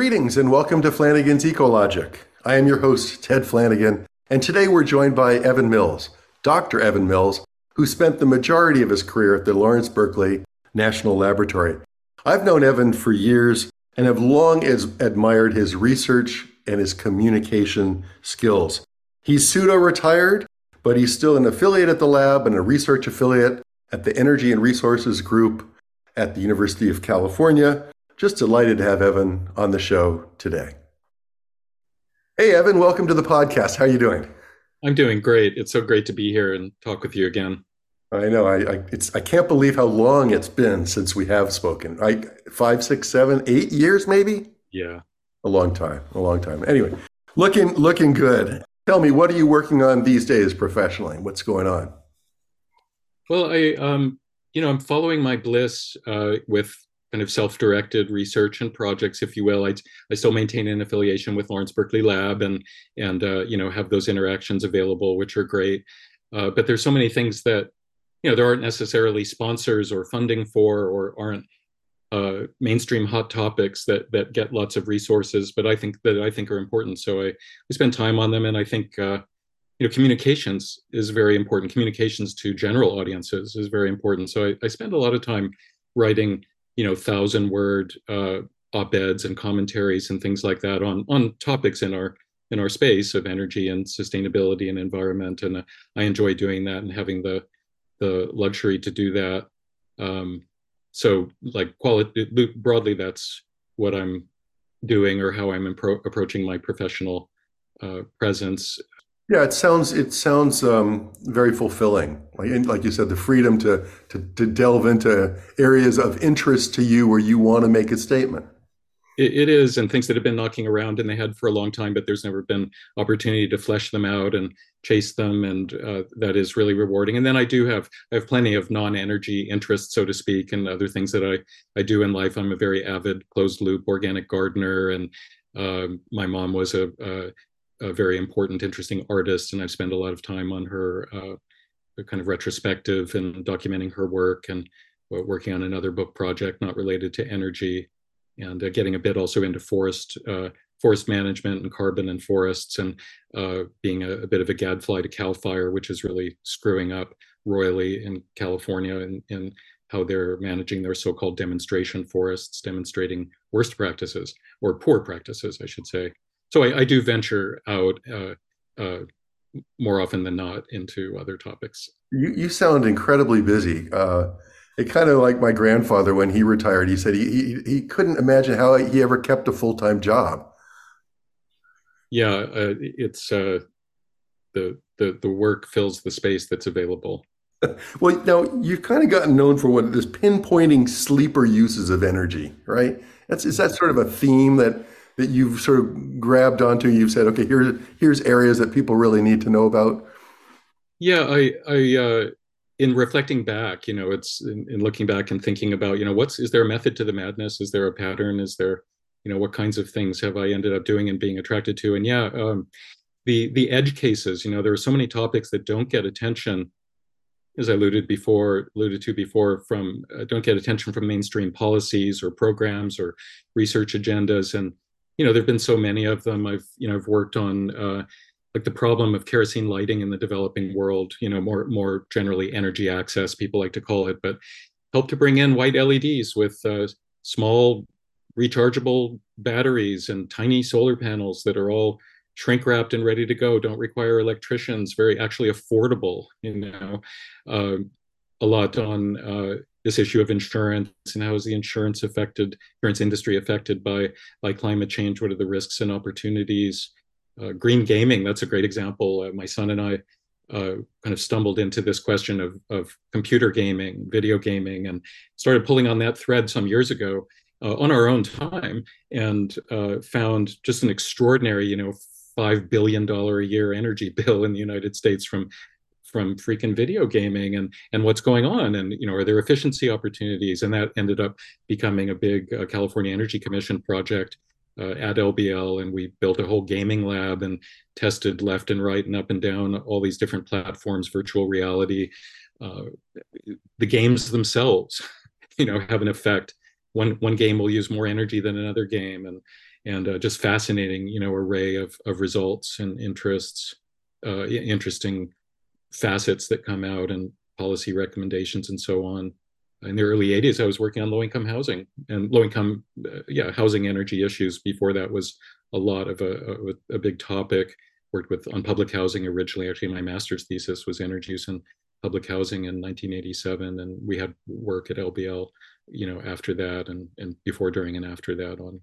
Greetings and welcome to Flanigan's Ecologic. I am your host, Ted Flanigan, and today we're joined by Evan Mills, Dr. Evan Mills, who spent the majority of his career at the Lawrence Berkeley National Laboratory. I've known Evan for years and have long admired his research and his communication skills. He's pseudo retired, but he's still an affiliate at the lab and a research affiliate at the Energy and Resources Group at the University of California. Just delighted to have Evan on the show today. Hey, Evan, welcome to the podcast. How are you doing? I'm doing great. It's so great to be here and talk with you again. I know. I, I it's I can't believe how long it's been since we have spoken. Like five, six, seven, eight years, maybe. Yeah, a long time. A long time. Anyway, looking looking good. Tell me, what are you working on these days professionally? What's going on? Well, I um, you know, I'm following my bliss uh, with kind of self-directed research and projects, if you will. I, I still maintain an affiliation with Lawrence Berkeley Lab and and uh, you know have those interactions available, which are great. Uh, but there's so many things that you know there aren't necessarily sponsors or funding for, or aren't uh, mainstream hot topics that that get lots of resources. But I think that I think are important. So I, I spend time on them, and I think. Uh, you know, communications is very important. Communications to general audiences is very important. So I, I spend a lot of time writing you know thousand word uh, op-eds and commentaries and things like that on on topics in our in our space of energy and sustainability and environment. And uh, i enjoy doing that and having the the luxury to do that. Um, so like quality broadly that's what i'm doing or how i'm impro- approaching my professional uh, presence yeah, it sounds it sounds um, very fulfilling. Like like you said, the freedom to, to to delve into areas of interest to you where you want to make a statement. It, it is, and things that have been knocking around in the head for a long time, but there's never been opportunity to flesh them out and chase them, and uh, that is really rewarding. And then I do have I have plenty of non-energy interests, so to speak, and other things that I I do in life. I'm a very avid closed loop organic gardener, and uh, my mom was a, a a very important, interesting artist, and I've spent a lot of time on her uh, kind of retrospective and documenting her work and uh, working on another book project not related to energy and uh, getting a bit also into forest uh, forest management and carbon and forests and uh, being a, a, bit of a gadfly to Cal Fire, which is really screwing up royally in California and, and how they're managing their so-called demonstration forests, demonstrating worst practices or poor practices, I should say so I, I do venture out uh, uh, more often than not into other topics. You, you sound incredibly busy. Uh, it kind of like my grandfather when he retired. He said he, he, he couldn't imagine how he ever kept a full time job. Yeah, uh, it's uh, the the the work fills the space that's available. well, now you've kind of gotten known for what this pinpointing sleeper uses of energy, right? That's is that sort of a theme that that you've sort of grabbed onto? You've said, okay, here's here's areas that people really need to know about. Yeah, I, I, uh, in reflecting back, you know, it's in, in, looking back and thinking about, you know, what's is there a method to the madness? Is there a pattern? Is there, you know, what kinds of things have I ended up doing and being attracted to? And yeah, um, the the edge cases, you know, there are so many topics that don't get attention as I alluded before, alluded to before, from uh, don't get attention from mainstream policies or programs or research agendas, and you know, there've been so many of them. I've, you know, I've worked on uh, like the problem of kerosene lighting in the developing world, you know, more, more generally energy access, people like to call it, but help to bring in white LEDs with uh, small rechargeable batteries and tiny solar panels that are all shrink wrapped and ready to go don't require electricians very actually affordable you know uh, a lot on uh, this issue of insurance and how is the insurance affected, insurance industry affected by by climate change? What are the risks and opportunities? Uh, green gaming, that's a great example. Uh, my son and I uh, kind of stumbled into this question of, of computer gaming, video gaming, and started pulling on that thread some years ago uh, on our own time and uh, found just an extraordinary, you know, $5 billion a year energy bill in the United States from from freaking video gaming and and what's going on and you know are there efficiency opportunities? And that ended up becoming a big uh, California Energy Commission project uh, at LBL and we built a whole gaming lab and tested left and right and up and down all these different platforms virtual reality. Uh, the games themselves you know have an effect. One one game will use more energy than another game and and uh, just fascinating, you know, array of of results and interests, uh, interesting facets that come out and policy recommendations and so on. In the early 80s, I was working on low income housing and low income, uh, yeah, housing energy issues. Before that was a lot of a, a, a, big topic. Worked with on public housing originally. Actually, my master's thesis was energy use and public housing in 1987, and we had work at LBL, you know, after that and and before, during, and after that on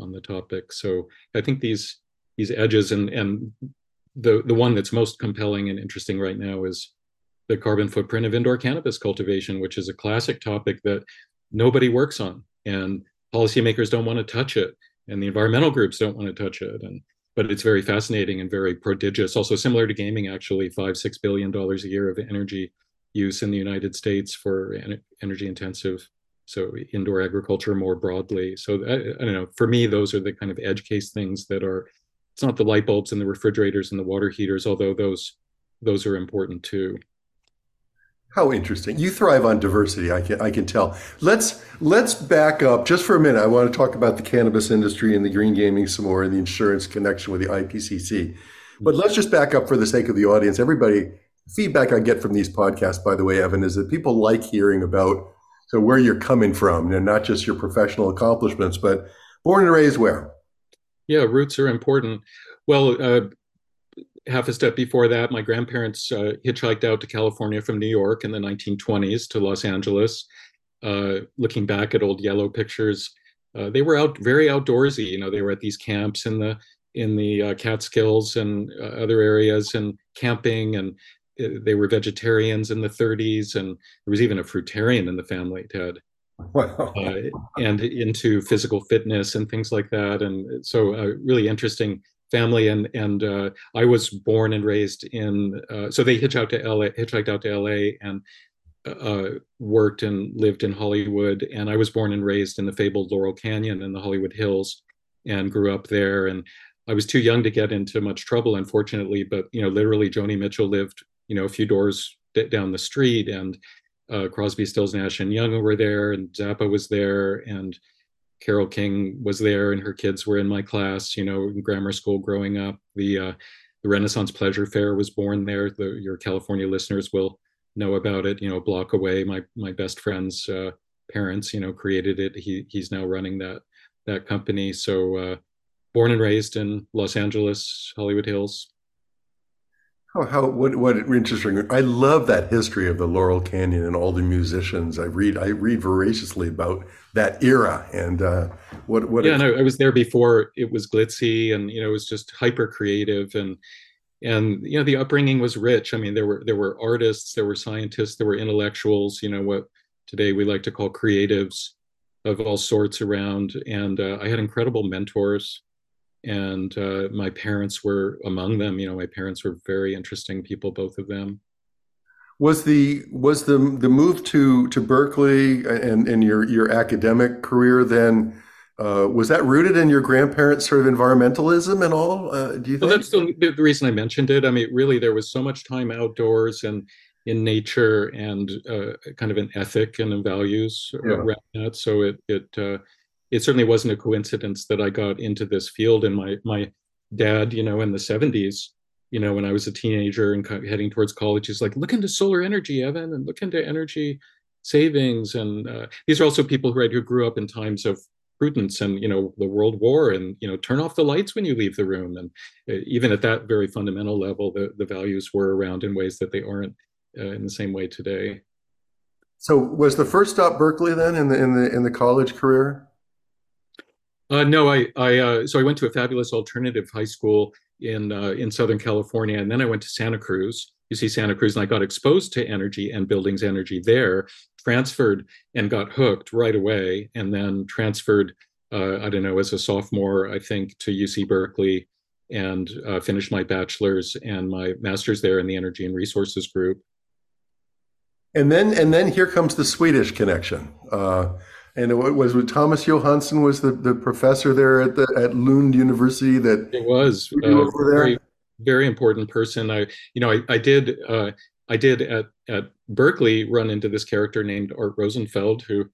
on the topic. So I think these these edges and and the the one that's most compelling and interesting right now is the carbon footprint of indoor cannabis cultivation, which is a classic topic that nobody works on, and policymakers don't want to touch it, and the environmental groups don't want to touch it, and but it's very fascinating and very prodigious. Also similar to gaming, actually, five six billion dollars a year of energy use in the United States for energy intensive so indoor agriculture more broadly. So I, I, don't know. For me, those are the kind of edge case things that are. It's not the light bulbs and the refrigerators and the water heaters, although those those are important too. How interesting! You thrive on diversity. I can I can tell. Let's let's back up just for a minute. I want to talk about the cannabis industry and the green gaming some more, and the insurance connection with the IPCC. But let's just back up for the sake of the audience. Everybody, feedback I get from these podcasts, by the way, Evan, is that people like hearing about so where you're coming from, and not just your professional accomplishments, but born and raised where? Yeah, roots are important. Well, uh, half a step before that, my grandparents uh, hitchhiked out to California from New York in the 1920s to Los Angeles. Uh, looking back at old yellow pictures, uh, they were out very outdoorsy. You know, they were at these camps in the in the uh, Catskills and uh, other areas, and camping and they were vegetarians in the 30s, and there was even a fruitarian in the family, Ted. Uh, and into physical fitness and things like that, and so a really interesting family. And and uh, I was born and raised in. Uh, so they hitched out to LA, hitchhiked out to LA, and uh, worked and lived in Hollywood. And I was born and raised in the fabled Laurel Canyon in the Hollywood Hills, and grew up there. And I was too young to get into much trouble, unfortunately. But you know, literally, Joni Mitchell lived you know a few doors down the street and uh, Crosby, Stills, Nash and Young were there, and Zappa was there, and Carol King was there, and her kids were in my class. You know, in grammar school growing up. The uh, the Renaissance Pleasure Fair was born there. The, your California listeners will know about it. You know, a block away. My my best friend's uh, parents, you know, created it. He he's now running that that company. So, uh, born and raised in Los Angeles, Hollywood Hills. How, how what what interesting! I love that history of the Laurel Canyon and all the musicians. I read I read voraciously about that era and uh, what what. Yeah, no, I was there before it was glitzy, and you know, it was just hyper creative, and and you know, the upbringing was rich. I mean, there were there were artists, there were scientists, there were intellectuals. You know, what today we like to call creatives of all sorts around, and uh, I had incredible mentors and uh, my parents were among them. You know, my parents were very interesting people, both of them. Was the was the the move to to Berkeley and and your your academic career then? Uh, was that rooted in your grandparents' sort of environmentalism and all? Uh, do you think? Well, that's the, the, reason I mentioned it. I mean, really, there was so much time outdoors and in nature and uh, kind of an ethic and values yeah. around that. So it it uh, it certainly wasn't a coincidence that I got into this field. And my my dad, you know, in the 70s, you know, when I was a teenager and heading towards college, he's like, look into solar energy, Evan, and look into energy savings. And uh, these are also people who, right, who grew up in times of prudence and you know the world war and you know turn off the lights when you leave the room and uh, even at that very fundamental level the, the values were around in ways that they aren't uh, in the same way today so was the first stop berkeley then in the in the in the college career uh, no, I, I uh, so I went to a fabulous alternative high school in uh, in Southern California, and then I went to Santa Cruz. See Santa Cruz, and I got exposed to energy and buildings energy there. Transferred and got hooked right away, and then transferred. Uh, I don't know as a sophomore, I think, to UC Berkeley, and uh, finished my bachelor's and my master's there in the energy and resources group. And then, and then here comes the Swedish connection. And it was with Thomas Johansson was the, the professor there at the at Lund University that it was uh, very very important person. I you know I I did uh, I did at at Berkeley run into this character named Art Rosenfeld who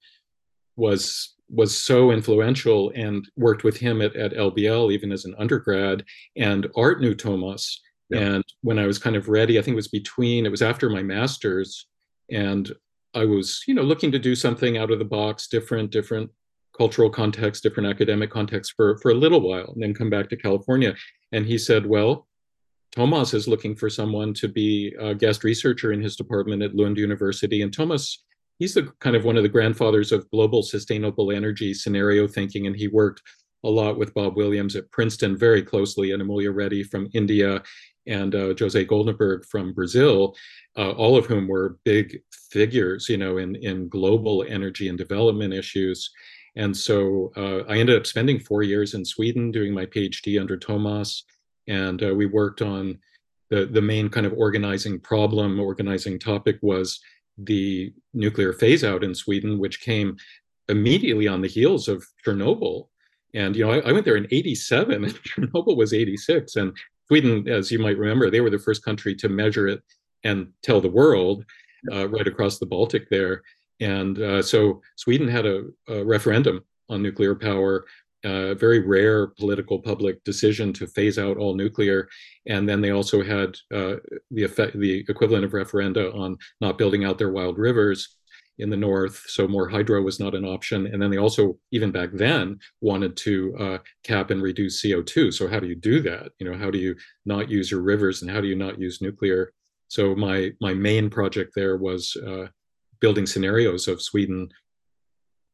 was was so influential and worked with him at, at LBL even as an undergrad. And Art knew Thomas. Yeah. And when I was kind of ready, I think it was between, it was after my master's, and I was, you know, looking to do something out of the box, different, different cultural context, different academic context for for a little while, and then come back to California. And he said, "Well, Thomas is looking for someone to be a guest researcher in his department at Lund University, and Thomas." He's the kind of one of the grandfathers of global sustainable energy scenario thinking, and he worked a lot with Bob Williams at Princeton very closely, and Amulya Reddy from India, and uh, Jose Goldemberg from Brazil, uh, all of whom were big figures, you know, in in global energy and development issues. And so uh, I ended up spending four years in Sweden doing my PhD under Thomas, and uh, we worked on the the main kind of organizing problem, organizing topic was the nuclear phase out in Sweden, which came immediately on the heels of Chernobyl. And you know, I, I went there in '87, and Chernobyl was '86, and Sweden, as you might remember, they were the first country to measure it and tell the world uh, right across the Baltic there. And uh, so Sweden had a, a, referendum on nuclear power, a very rare political public decision to phase out all nuclear. And then they also had uh, the effect, the equivalent of referenda on not building out their wild rivers in the north, so more hydro was not an option. And then they also, even back then, wanted to uh, cap and reduce CO2. So how do you do that? You know, how do you not use your rivers, and how do you not use nuclear? So my my main project there was uh, building scenarios of Sweden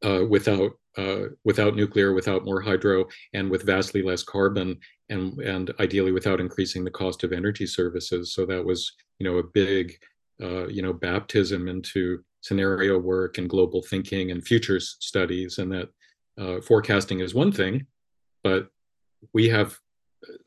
uh, without uh, without nuclear, without more hydro, and with vastly less carbon, and and ideally without increasing the cost of energy services. So that was you know a big uh, you know baptism into scenario work and global thinking and futures studies, and that uh, forecasting is one thing, but we have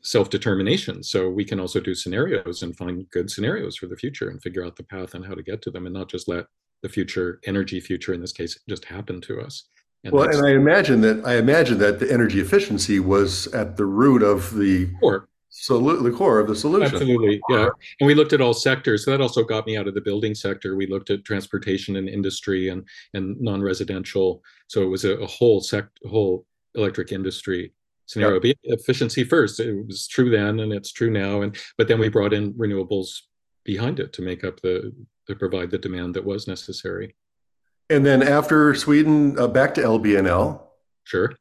self determination. So we can also do scenarios and find good scenarios for the future and figure out the path and how to get to them and not just let the future, energy future in this case, just happen to us. And well, and I imagine that I imagine that the energy efficiency was at the root of the core so the core of the solution. Absolutely, yeah. And we looked at all sectors. So that also got me out of the building sector. We looked at transportation and industry and and non-residential. So it was a, a whole sect, whole electric industry scenario. But efficiency first. It was true then, and it's true now. And but then we brought in renewables behind it to make up the to provide the demand that was necessary. And then after Sweden, uh, back to LBNL. Sure.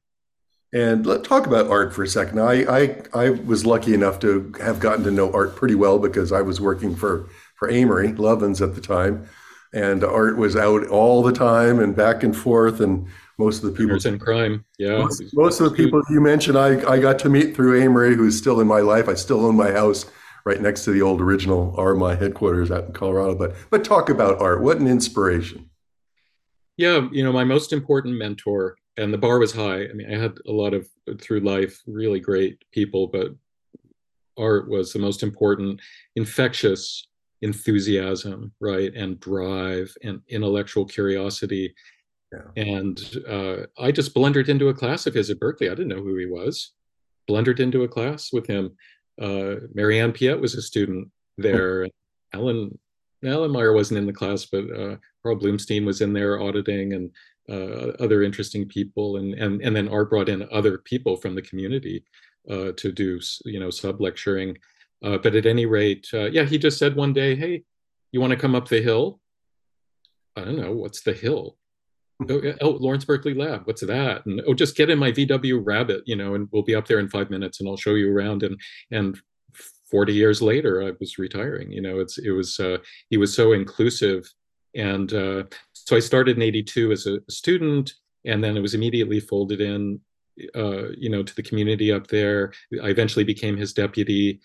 And let's talk about art for a second. I, I, I was lucky enough to have gotten to know art pretty well because I was working for, for Amory, Lovins at the time. And art was out all the time and back and forth. And most of the people. in crime. Yeah. Most, most of the people you mentioned, I, I got to meet through Amory, who's still in my life. I still own my house right next to the old original RMI headquarters out in Colorado. But, but talk about art. What an inspiration. Yeah. You know, my most important mentor and the bar was high. I mean, I had a lot of through life really great people, but art was the most important, infectious enthusiasm, right, and drive and intellectual curiosity. Yeah. And uh, I just blundered into a class of his at Berkeley. I didn't know who he was. Blundered into a class with him. Uh, Marianne Piet was a student there. Alan Alan Meier wasn't in the class, but uh, Carl Blumstein was in there auditing, and uh, other interesting people, and and and then Art brought in other people from the community uh, to do you know sub lecturing. Uh, but at any rate, uh, yeah, he just said one day, "Hey, you want to come up the hill?" I don't know what's the hill. oh, oh, Lawrence Berkeley Lab. What's that? And oh, just get in my VW Rabbit, you know, and we'll be up there in five minutes, and I'll show you around. And and 40 years later, I was retiring. You know, it's it was uh, he was so inclusive and uh, so I started in 82 as a student, and then it was immediately folded in, uh, you know, to the community up there. I eventually became his deputy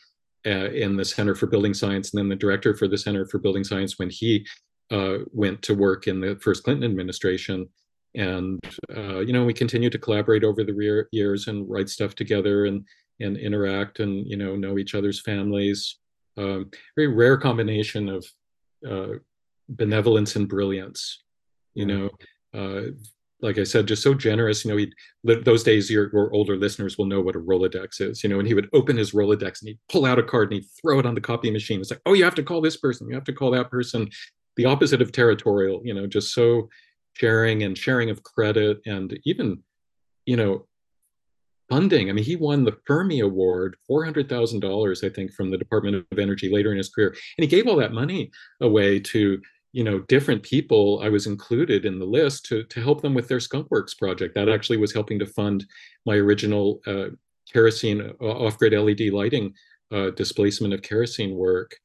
uh, in the Center for Building Science and then the director for the Center for Building Science when he uh, went to work in the first Clinton administration. And, uh, you know, we continued to collaborate over the years and write stuff together and, and interact and, you know, know each other's families. Um, very rare combination of uh, benevolence and brilliance you know uh, like I said, just so generous. You know, he those days your, your, older listeners will know what a Rolodex is. You know, and he would open his Rolodex and he'd pull out a card and he'd throw it on the copy machine. It's like, oh, you have to call this person, you have to call that person. The opposite of territorial. You know, just so sharing and sharing of credit and even, you know, funding. I mean, he won the Fermi Award, $400,000, I think, from the Department of Energy later in his career. And he gave all that money away to, you know, different people. I was included in the list to, to help them with their Skunkworks project. That actually was helping to fund my original uh, kerosene uh, off-grid LED lighting uh, displacement of kerosene work.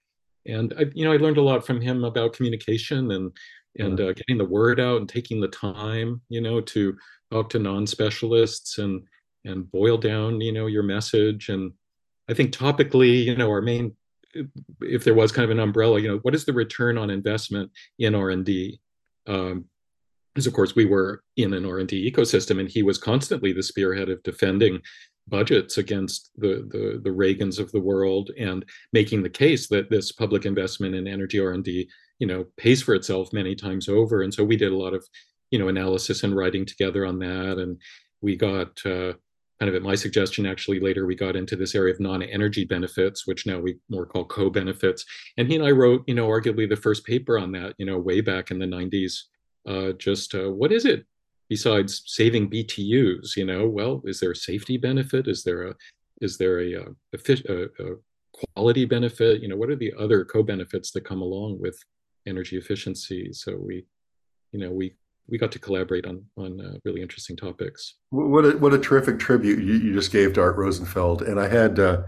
And I, you know, I learned a lot from him about communication and and uh, getting the word out and taking the time, you know, to talk to non-specialists and and boil down, you know, your message. And I think topically, you know, our main, if there was kind of an umbrella, you know, what is the return on investment in R and D? Um, because of course we were in an R&D ecosystem and he was constantly the spearhead of defending budgets against the, the, the Reagans of the world and making the case that this public investment in energy R&D, you know, pays for itself many times over. And so we did a lot of, you know, analysis and writing together on that. And we got uh, kind of at my suggestion, actually later we got into this area of non-energy benefits, which now we more call co-benefits. And he and I wrote, you know, arguably the first paper on that, you know, way back in the 90s. Uh, just uh, what is it besides saving BTUs, you know, well, is there a safety benefit? Is there a is there a, a, a, a quality benefit? You know, what are the other co-benefits that come along with energy efficiency? So we, you know, we we got to collaborate on on uh, really interesting topics. What a what a terrific tribute you, you just gave to Art Rosenfeld, and I had uh,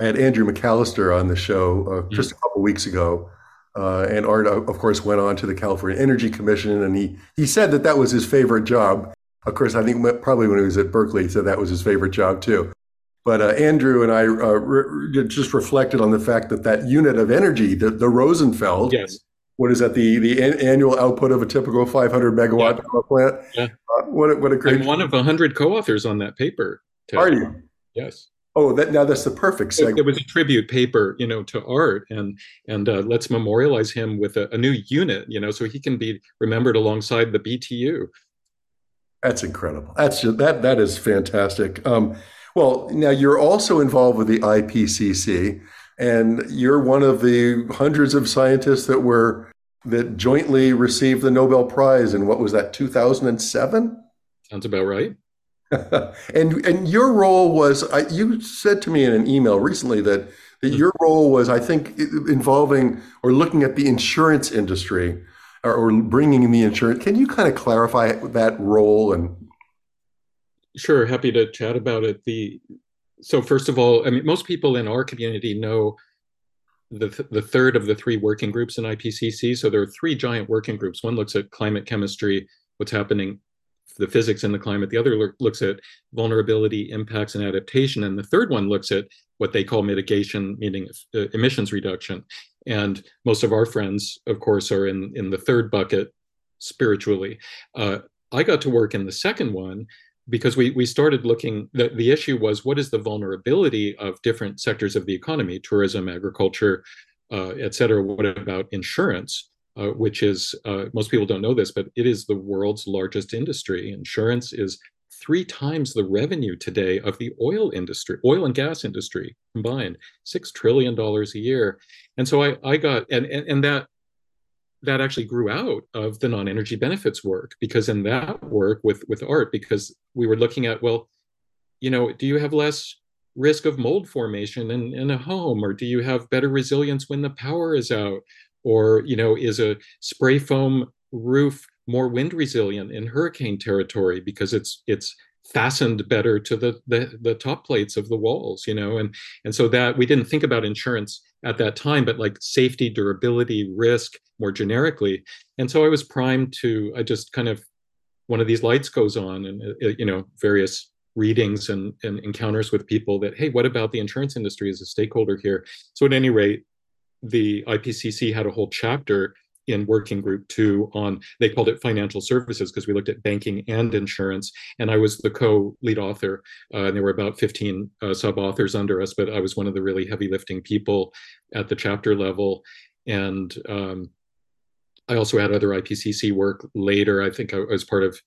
I had Andrew McAllister on the show uh, mm-hmm. just a couple weeks ago, uh, and Art, of course, went on to the California Energy Commission, and he he said that that was his favorite job. Of course, I think probably when he was at Berkeley, he said that was his favorite job too. But uh, Andrew and I uh, re- just reflected on the fact that that unit of energy, the, the Rosenfeld, yes. What is that? The the an- annual output of a typical 500 megawatt yeah. plant. Yeah. Uh, what a, what a great! I'm one of hundred co-authors on that paper. Ted. Are you? Yes. Oh, that now that's the perfect segue. It was a tribute paper, you know, to art, and and uh, let's memorialize him with a, a, new unit, you know, so he can be remembered alongside the BTU. That's incredible. That's just, that that is fantastic. Um, well, now you're also involved with the IPCC, and you're one of the hundreds of scientists that were that jointly received the Nobel Prize in what was that 2007? Sounds about right. and and your role was I, you said to me in an email recently that that mm-hmm. your role was I think involving or looking at the insurance industry or, or bringing in the insurance. Can you kind of clarify that role and? Sure, happy to chat about it. The so first of all, I mean, most people in our community know the, the third of the three working groups in IPCC. So there are three giant working groups. One looks at climate chemistry, what's happening the physics in the climate. The other look, looks at vulnerability, impacts, and adaptation. And the third one looks at what they call mitigation, meaning uh, emissions reduction. And most of our friends, of course, are in, in the third bucket spiritually. Uh, I got to work in the second one because we, we started looking, the, the issue was what is the vulnerability of different sectors of the economy, tourism, agriculture, uh, et cetera. What about insurance? uh, which is uh, most people don't know this, but it is the world's largest industry. Insurance is three times the revenue today of the oil industry, oil and gas industry combined, six trillion dollars a year. And so I, I got and, and and that that actually grew out of the non-energy benefits work because in that work with with art, because we were looking at well, you know, do you have less risk of mold formation in, in a home? Or do you have better resilience when the power is out? Or you know is a spray foam roof more wind resilient in hurricane territory because it's it's fastened better to the, the the top plates of the walls you know? And and so that we didn't think about insurance at that time but like safety durability risk more generically. And so i was primed to i just kind of one of these lights goes on and uh, you know various readings and, and encounters with people that hey what about the insurance industry as a stakeholder here? So at any rate the IPCC had a whole chapter in working group two on they called it financial services because we looked at banking and insurance. And i was the co-lead author uh, and there were about 15 uh, sub-authors under us but i was one of the really heavy lifting people at the chapter level. And um, i also had other ipcc work later i think i was part of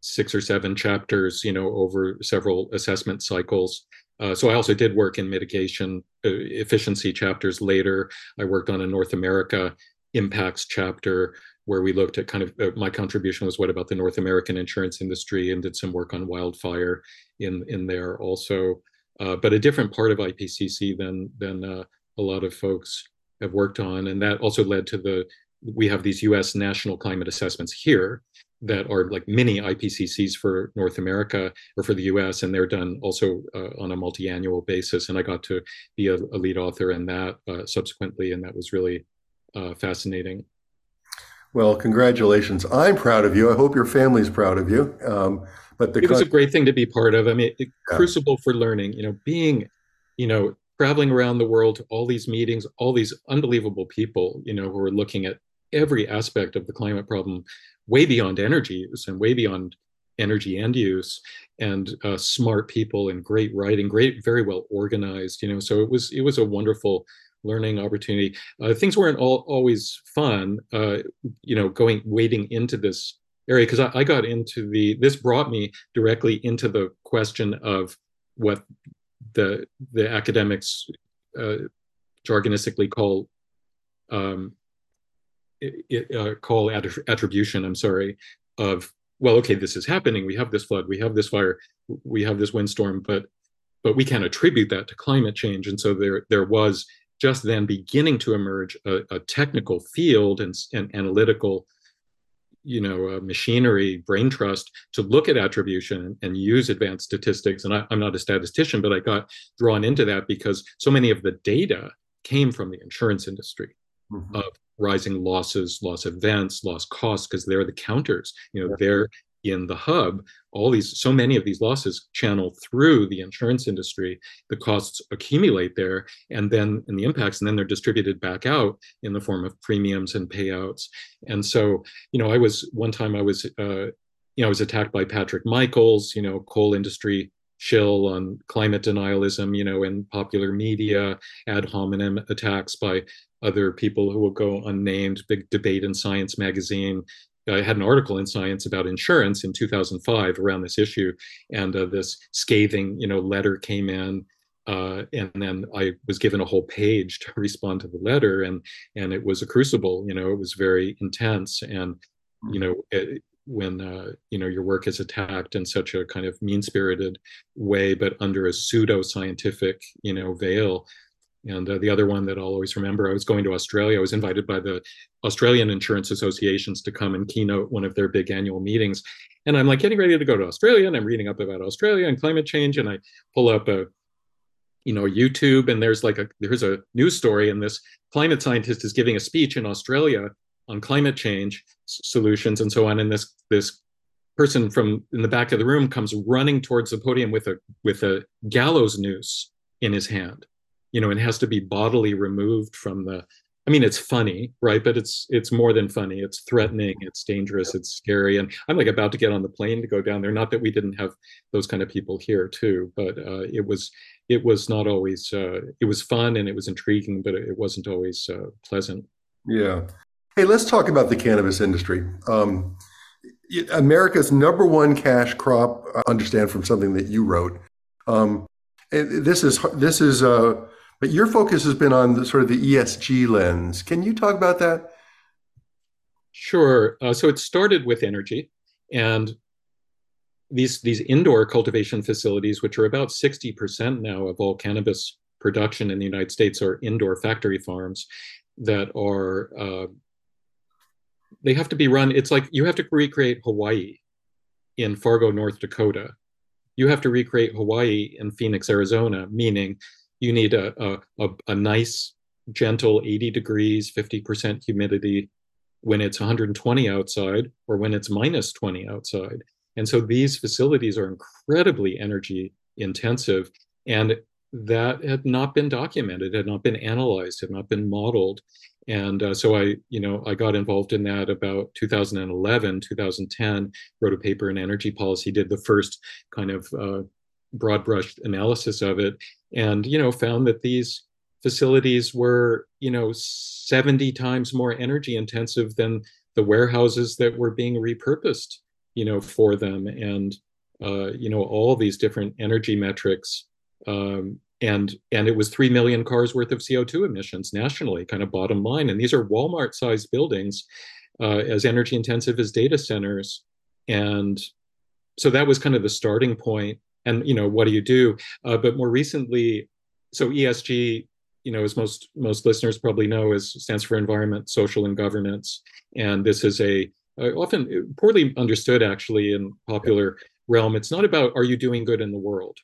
six or seven chapters you know over several assessment cycles. Uh, so I also did work in mitigation uh, efficiency chapters later. I worked on a North America impacts chapter where we looked at kind of uh, my contribution was what about the North American insurance industry and did some work on wildfire in in there also, uh, but a different part of IPCC than than uh, a lot of folks have worked on, and that also led to the we have these U.S. national climate assessments here that are like mini IPCCs for North America or for the US, and they're done also uh, on a multi annual basis. And I got to be a, a lead author in that uh, subsequently, and that was really uh, fascinating. Well, congratulations. I'm proud of you. I hope your family's proud of you. Um, but the it was a great thing to be part of. I mean, yeah. crucible for learning, you know, being, you know, traveling around the world to all these meetings, all these unbelievable people, you know, who are looking at every aspect of the climate problem way beyond energy use and way beyond energy end use and uh, smart people and great writing great very well organized you know so it was it was a wonderful learning opportunity uh, things weren't all, always fun uh, you know going wading into this area because I, I, got into the this brought me directly into the question of what the the academics uh, jargonistically call um, it, uh, call attribution, I'm sorry, of, well, okay, this is happening. We have this flood, we have this fire, we have this windstorm, but but we can't attribute that to climate change. And so there there was just then beginning to emerge a, a technical field and, and analytical you know uh, machinery brain trust to look at attribution and, and use advanced statistics and I, am not a statistician but i got drawn into that because so many of the data came from the insurance industry mm-hmm. of rising losses, loss events, loss costs, because they're the counters. You know, they're in the hub. All these, so many of these losses channel through the insurance industry. The costs accumulate there, and then and the impacts, and then they're distributed back out in the form of premiums and payouts. And so, you know, I was one time I was, uh, you know, I was attacked by Patrick Michaels, you know, coal industry shill on climate denialism, you know, in popular media, ad hominem attacks by other people who will go unnamed, big debate in Science magazine. I had an article in Science about insurance in 2005 around this issue, and uh, this scathing, you know, letter came in, uh, and then I was given a whole page to respond to the letter, and and it was a crucible. You know, it was very intense, and you know, it, when uh, you know your work is attacked in such a kind of mean-spirited way, but under a pseudo-scientific, you know, veil, and uh, the other one that I'll always remember, I was going to Australia. I was invited by the Australian insurance associations to come and keynote one of their big annual meetings. And I'm like getting ready to go to Australia and I'm reading up about Australia and climate change. And I pull up a, you know, YouTube and there's like a, there's a news story and this climate scientist is giving a speech in Australia on climate change solutions and so on. And this, this person from in the back of the room comes running towards the podium with a, with a gallows noose in his hand you know, it has to be bodily removed from the. I mean, it's funny, right? But it's it's more than funny. It's threatening. It's dangerous. It's scary. And I'm like about to get on the plane to go down there. Not that we didn't have those kind of people here too, but uh, it was it was not always. Uh, it was fun and it was intriguing, but it wasn't always uh, pleasant. Yeah. Hey, let's talk about the cannabis industry. Um, America's number one cash crop. I understand from something that you wrote. Um, this is this is uh, but your focus has been on the sort of the ESG lens. Can you talk about that? Sure. Uh, so it started with energy, and these these indoor cultivation facilities, which are about sixty percent now of all cannabis production in the United States, are indoor factory farms that are uh, they have to be run. It's like you have to recreate Hawaii in Fargo, North Dakota. You have to recreate Hawaii in Phoenix, Arizona, meaning you need a, a, a nice, gentle 80 degrees, 50% humidity when it's 120 outside or when it's minus 20 outside. And so these facilities are incredibly energy intensive. And that had not been documented, had not been analyzed, had not been modeled. And uh, so I, you know, I got involved in that about 2011, 2010, wrote a paper in energy policy, did the first kind of uh, broad brushed analysis of it and you know found that these facilities were you know 70 times more energy intensive than the warehouses that were being repurposed you know for them and uh, you know all these different energy metrics um, and and it was 3 million cars worth of co2 emissions nationally kind of bottom line and these are walmart sized buildings uh, as energy intensive as data centers. And so that was kind of the starting point. And, you know, what do you do? Uh, but more recently, so ESG, you know, as most most listeners probably know, is stands for environment, social, and governance. And this is a often poorly understood, actually, in popular realm. It's not about are you doing good in the world,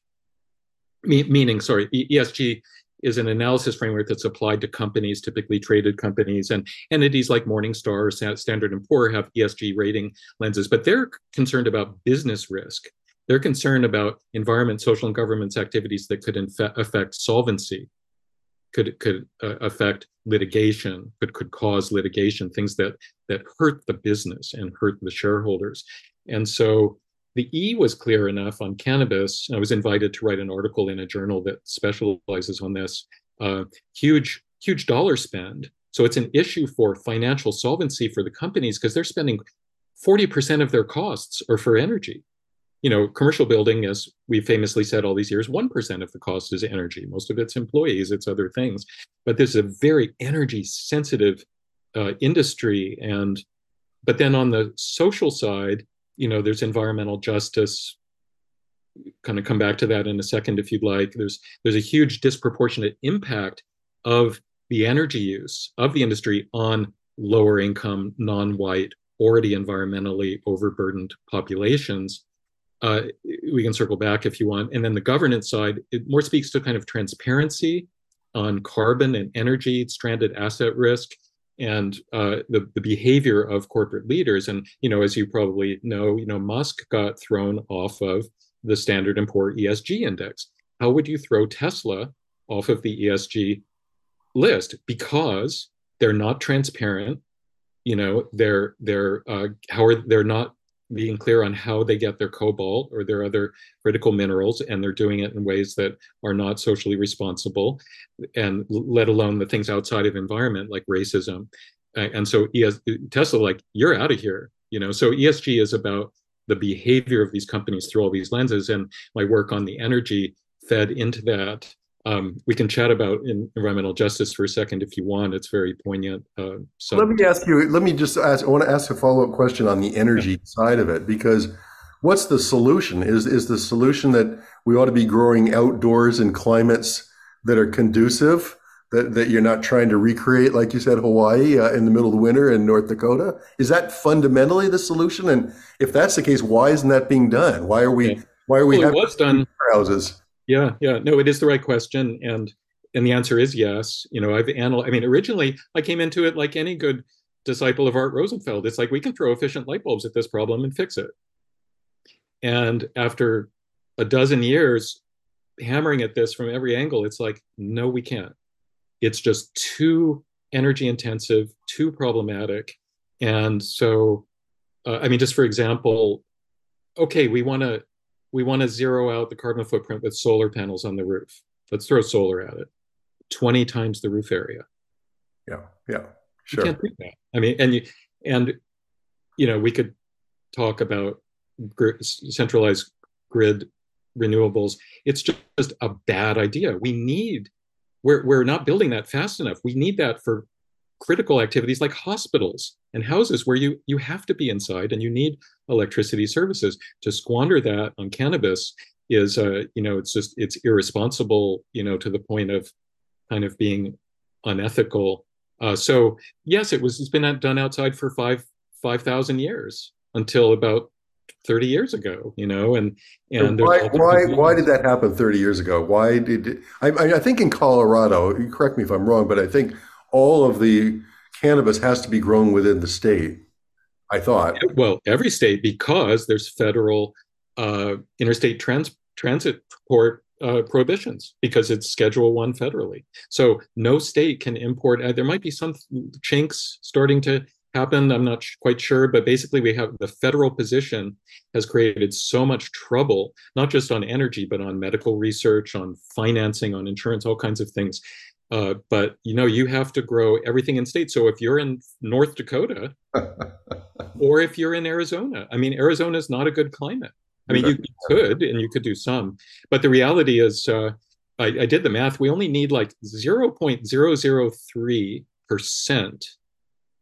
Me- meaning, sorry, ESG is an analysis framework that's applied to companies, typically traded companies, and entities like Morningstar or Standard and Poor have ESG rating lenses, but they're concerned about business risk. They're concerned about environment, social, and governance activities that could infe- affect solvency, could could uh, affect litigation, could could cause litigation, things that that hurt the business and hurt the shareholders. And so the E was clear enough on cannabis. I was invited to write an article in a journal that specializes on this. Uh, huge, huge dollar spend. So it's an issue for financial solvency for the companies because they're spending 40% of their costs are for energy. You know, commercial building, as we famously said all these years, 1% of the cost is energy. Most of it's employees, it's other things. But this is a very energy sensitive uh, industry. And, but then on the social side, you know there's environmental justice kind of come back to that in a second if you'd like there's there's a huge disproportionate impact of the energy use of the industry on lower income non-white already environmentally overburdened populations uh, we can circle back if you want and then the governance side it more speaks to kind of transparency on carbon and energy stranded asset risk and uh, the, the behavior of corporate leaders. And, you know, as you probably know, you know, Musk got thrown off of the Standard and Poor ESG index. How would you throw Tesla off of the ESG list? Because they're not transparent. You know, they're they're uh, how are they're not being clear on how they get their cobalt or their other critical minerals, and they're doing it in ways that are not socially responsible, and let alone the things outside of environment like racism. And so ES, Tesla, like you're out of here, you know. So ESG is about the behavior of these companies through all these lenses, and my work on the energy fed into that um, we can chat about environmental justice for a second if you want. It's very poignant. Uh, so let me ask you. Let me just ask. I want to ask a follow up question on the energy yeah. side of it because what's the solution? Is is the solution that we ought to be growing outdoors in climates that are conducive? That, that you're not trying to recreate, like you said, Hawaii uh, in the middle of the winter in North Dakota. Is that fundamentally the solution? And if that's the case, why isn't that being done? Why are we? Yeah. Why are we? Well, it was done. Houses. Yeah, yeah. No, it is the right question. And and the answer is yes. You know, I've analyzed, I mean, originally I came into it like any good disciple of Art Rosenfeld. It's like we can throw efficient light bulbs at this problem and fix it. And after a dozen years hammering at this from every angle, it's like, no, we can't. It's just too energy intensive, too problematic. And so, uh, I mean, just for example, okay, we want to we want to zero out the carbon footprint with solar panels on the roof. Let's throw solar at it. 20 times the roof area. Yeah, yeah, sure. You can't do that. I mean, and you, and you know, we could talk about gr- centralized grid renewables. It's just, just a bad idea. We need we're we're not building that fast enough. We need that for critical activities like hospitals and houses where you you have to be inside and you need electricity services. To squander that on cannabis is uh you know it's just it's irresponsible you know to the point of kind of being unethical. Uh so yes it was it's been done outside for five five thousand years until about 30 years ago you know and and why why why did that happen 30 years ago? Why did I, I think in colorado correct me if i'm wrong but i think all of the cannabis has to be grown within the state. I thought. Well, every state because there's federal uh, interstate trans- transit port uh, prohibitions because it's Schedule One federally. So no state can import. Uh, there might be some chinks starting to happen. I'm not quite sure, but basically, we have the federal position has created so much trouble, not just on energy, but on medical research, on financing, on insurance, all kinds of things. Uh, but you know, you have to grow everything in state. So if you're in North Dakota, or if you're in Arizona, I mean, Arizona is not a good climate. I mean, you, you, could and you could do some, but the reality is, uh, I, I, did the math. We only need like 0.003 percent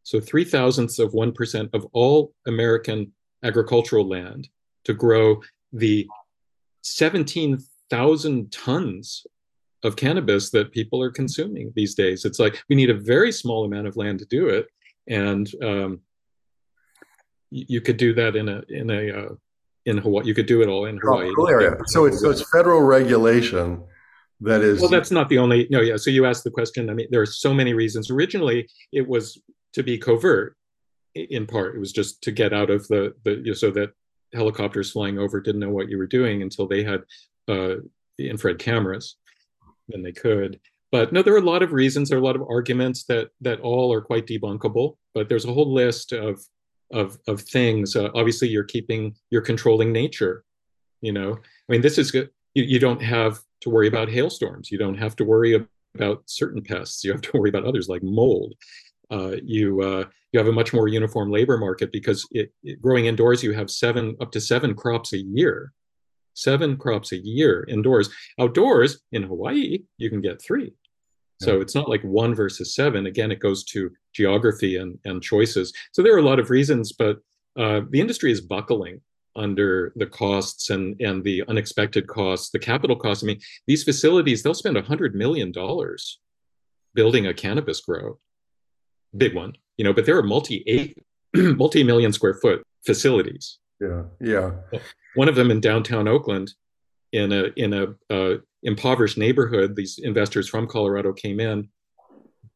so three thousandths of 1% of all American agricultural land to grow the 17,000 tons of cannabis that people are consuming these days. It's like we need a very small amount of land to do it. And um, you could do that in a, in a, uh, in Hawaii. You could do it all in Hawaii. Oh, area. So it's, so it's federal regulation that is. Well, that's not the only. No, yeah. So you asked the question. I mean, there are so many reasons. Originally, it was to be covert. In part, it was just to get out of the the you know, so that helicopters flying over didn't know what you were doing until they had uh, infrared cameras. Then they could. But no, there are a lot of reasons. There are a lot of arguments that that all are quite debunkable. But there's a whole list of of of things. Uh, obviously, you're keeping you're controlling nature. You know, I mean, this is good. You, you don't have to worry about hailstorms. You don't have to worry about certain pests. You have to worry about others like mold. Uh, you uh, you have a much more uniform labor market because it, it, growing indoors, you have seven up to seven crops a year, seven crops a year indoors. Outdoors in Hawaii, you can get three. So it's not like one versus seven. Again, it goes to geography and, and choices. So there are a lot of reasons, but uh, the industry is buckling under the costs and and the unexpected costs, the capital costs. I mean, these facilities they'll spend a hundred million dollars building a cannabis grow, big one, you know. But there are multi eight, multi million square foot facilities. Yeah, yeah. One of them in downtown Oakland, in a in a uh, impoverished neighborhood. These investors from Colorado came in,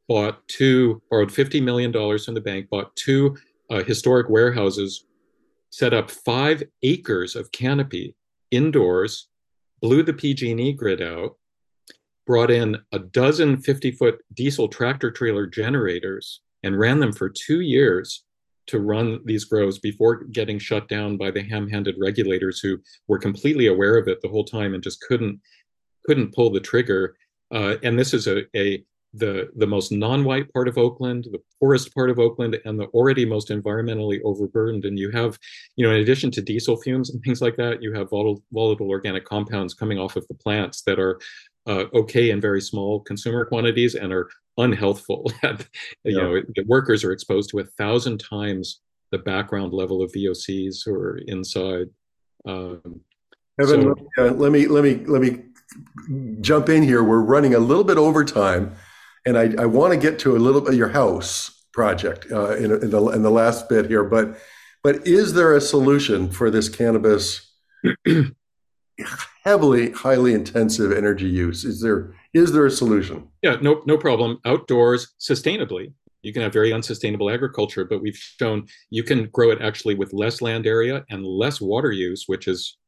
bought two, borrowed fifty million dollars from the bank, bought two uh, historic warehouses set up five acres of canopy indoors, blew the PG&E grid out, brought in a dozen 50-foot diesel tractor trailer generators and ran them for two years to run these grows before getting shut down by the ham-handed regulators who were completely aware of it the whole time and just couldn't couldn't pull the trigger. Uh, and this is a, a the the most non-white part of Oakland, the poorest part of Oakland, and the already most environmentally overburdened. And you have, you know, in addition to diesel fumes and things like that, you have volatile, volatile organic compounds coming off of the plants that are uh, okay in very small consumer quantities and are unhealthful. you yeah. know, the workers are exposed to a thousand times the background level of VOCs who are inside. Um, Evan, so, uh, let me let me let me jump in here. We're running a little bit over time and I, I want to get to a little bit your house project uh, in, in, the in the last bit here, but but is there a solution for this cannabis heavily highly intensive energy use? Is there is there a solution? Yeah, no no problem. Outdoors sustainably. You can have very unsustainable agriculture, but we've shown you can grow it actually with less land area and less water use, which is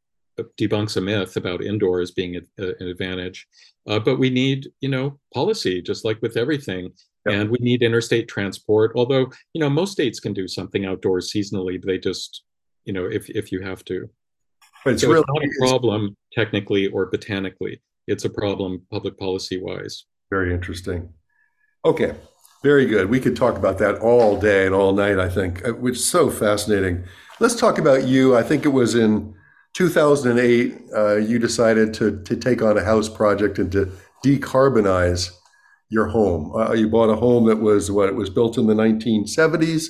debunks a myth about indoors being a, a, an advantage. Uh, but we need, you know, policy, just like with everything. And we need interstate transport. Although, you know, most states can do something outdoors seasonally, but they just, you know, if if you have to. But it's, so really, it's not a problem technically or botanically. It's a problem public policy wise. Very interesting. Okay, very good. We could talk about that all day and all night. I think, uh, which is so fascinating. Let's talk about you. I think it was in 2008, uh, you decided to, to take on a house project and to decarbonize your home. Uh, you bought a home that was what it was built in the 1970s.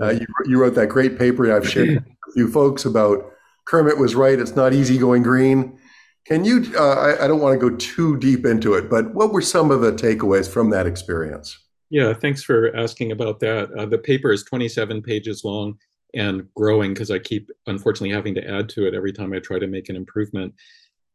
Uh, you, you, wrote that great paper I've shared with you folks about Kermit was right. It's not easy going green. Can you? Uh, I, I don't want to go too deep into it, but what were some of the takeaways from that experience? Yeah, thanks for asking about that. Uh, the paper is 27 pages long and growing because I keep unfortunately having to add to it every time I try to make an improvement.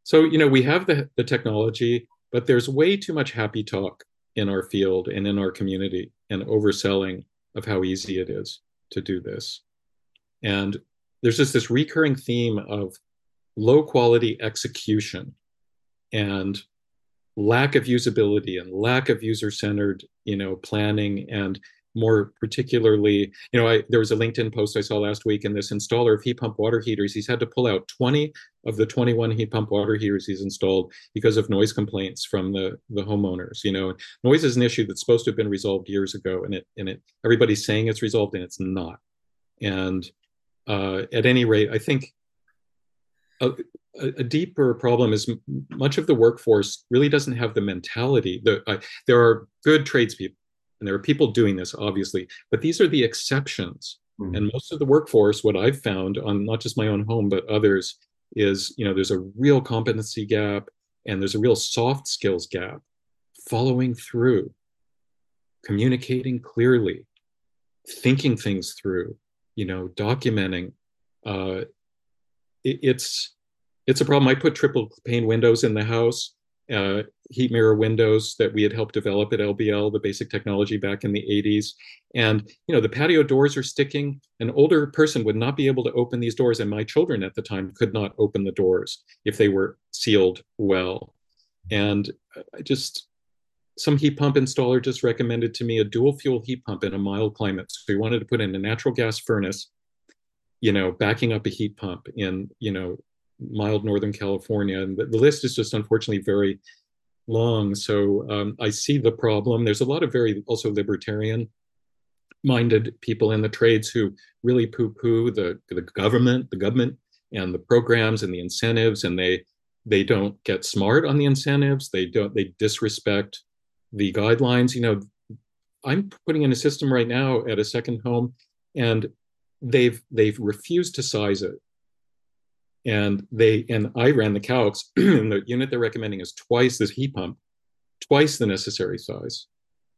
So, you know, we have the, the technology, but there's way too much happy talk in our field and in our community and overselling of how easy it is to do this. And there's just this recurring theme of low quality execution and lack of usability and lack of user centered you know planning and more particularly, you know, I, there was a LinkedIn post I saw last week, and this installer of heat pump water heaters, he's had to pull out 20 of the 21 heat pump water heaters he's installed because of noise complaints from the the homeowners. You know, noise is an issue that's supposed to have been resolved years ago, and it and it everybody's saying it's resolved, and it's not. And uh, at any rate, I think. A, a, deeper problem is much of the workforce really doesn't have the mentality. The, uh, there are good tradespeople and there are people doing this, obviously, but these are the exceptions. Mm-hmm. And most of the workforce, what I've found on not just my own home, but others, is you know there's a real competency gap and there's a real soft skills gap following through communicating clearly thinking things through you know documenting uh, it, it's it's a problem i put triple pane windows in the house uh, heat mirror windows that we had helped develop at LBL, the basic technology back in the 80s. And you know, the patio doors are sticking. An older person would not be able to open these doors, and my children at the time could not open the doors if they were sealed well. And I just some heat pump installer just recommended to me a dual fuel heat pump in a mild climate. So we wanted to put in a natural gas furnace, you know, backing up a heat pump in, you know, mild Northern California. And the, the list is just unfortunately very long. So um, I see the problem. There's a lot of very also libertarian minded people in the trades who really poo poo the, the government, the government and the programs and the incentives. And they, they don't get smart on the incentives. They don't, they disrespect the guidelines. You know, I'm putting in a system right now at a second home and they've, they've refused to size it and they and I ran the calcs, and the unit they're recommending is twice this heat pump, twice the necessary size,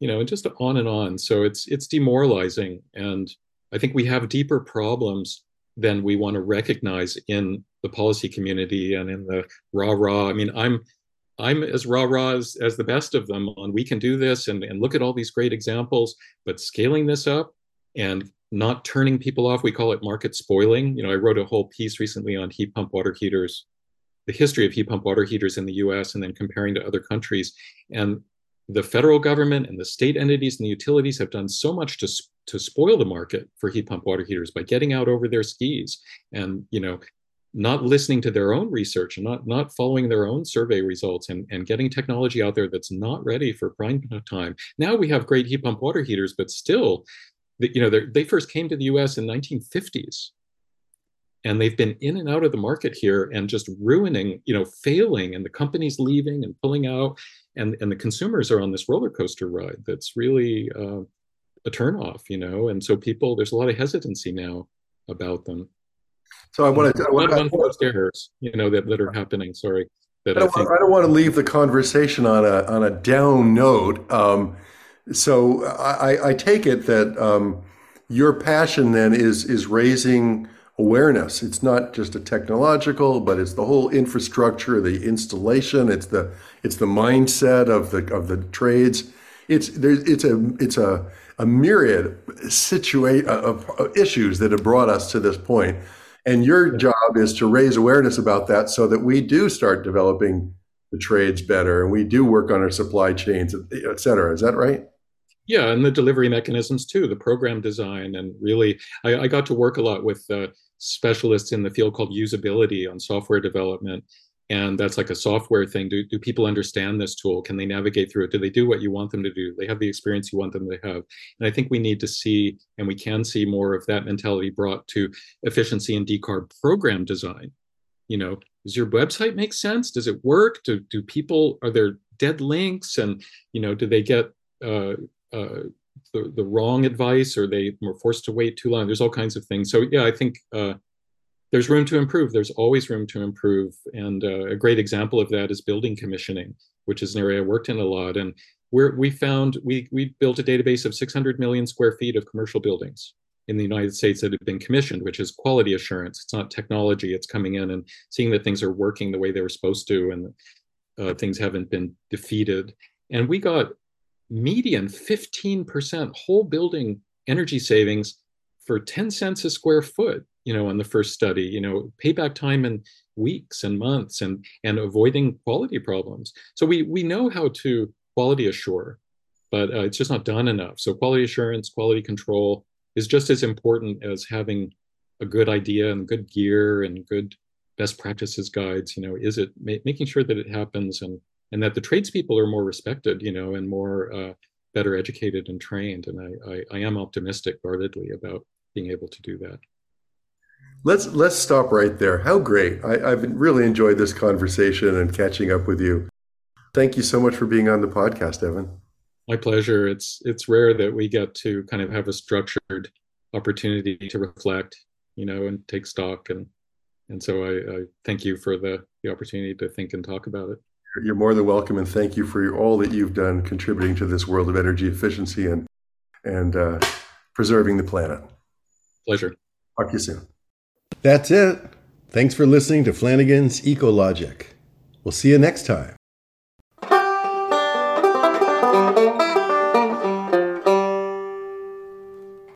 you know, and just on and on. So it's it's demoralizing, and I think we have deeper problems than we want to recognize in the policy community and in the rah rah. I mean, I'm I'm as rah rah as, as the best of them on we can do this and, and look at all these great examples, but scaling this up and not turning people off. We call it market spoiling. You know, I wrote a whole piece recently on heat pump water heaters, the history of heat pump water heaters in the US, and then comparing to other countries. And the federal government and the state entities and the utilities have done so much to, to spoil the market for heat pump water heaters by getting out over their skis and, you know, not listening to their own research and not, not following their own survey results and, and getting technology out there that's not ready for prime time. Now we have great heat pump water heaters, but still you know, they first came to the U.S. in 1950s, and they've been in and out of the market here and just ruining, you know, failing, and the companies leaving and pulling out, and and the consumers are on this roller coaster ride that's really uh, a turnoff, you know, and so people, there's a lot of hesitancy now about them. So I want to, a lot of unforced errors, you know, that, that are happening. Sorry. That I, don't, I, think, I don't want to leave the conversation on a on a down note. Um, so I, I take it that um, your passion then is is raising awareness. It's not just a technological, but it's the whole infrastructure, the installation. It's the it's the mindset of the of the trades. It's there's it's a it's a a myriad situate of, of issues that have brought us to this point. And your job is to raise awareness about that so that we do start developing the trades better and we do work on our supply chains, et cetera. Is that right? yeah and the delivery mechanisms too the program design and really i, I got to work a lot with uh, specialists in the field called usability on software development and that's like a software thing. Do, do people understand this tool? Can they navigate through it? Do they do what you want them to do? They have the experience you want them to have. And i think we need to see and we can see more of that mentality brought to efficiency and decarb program design. You know does your website make sense? Does it work? Do, do people are there dead links? And you know do they get uh, uh, the, the wrong advice? Or they were forced to wait too long. There's all kinds of things. So yeah, I think uh, there's room to improve. There's always room to improve. And uh, a great example of that is building commissioning, which is an area I worked in a lot. And where we found we we built a database of 600 million square feet of commercial buildings in the United States that have been commissioned, which is quality assurance. It's not technology. It's coming in and seeing that things are working the way they were supposed to, and uh, things haven't been defeated. And we got median 15% whole building energy savings for 10 cents a square foot you know on the first study you know payback time in weeks and months and and avoiding quality problems so we we know how to quality assure but uh, it's just not done enough so quality assurance quality control is just as important as having a good idea and good gear and good best practices guides you know is it ma- making sure that it happens and and that the tradespeople are more respected, you know, and more uh, better educated and trained. And I, I, I am optimistic guardedly about being able to do that. Let's let's stop right there. How great! I, I've really enjoyed this conversation and catching up with you. Thank you so much for being on the podcast, Evan. My pleasure. It's it's rare that we get to kind of have a structured opportunity to reflect, you know, and take stock and and so I, I thank you for the the opportunity to think and talk about it. You're more than welcome, and thank you for all that you've done contributing to this world of energy efficiency and and uh, preserving the planet. Pleasure. Talk to you soon. That's it. Thanks for listening to Flanigan's Eco-Logic. We'll see you next time.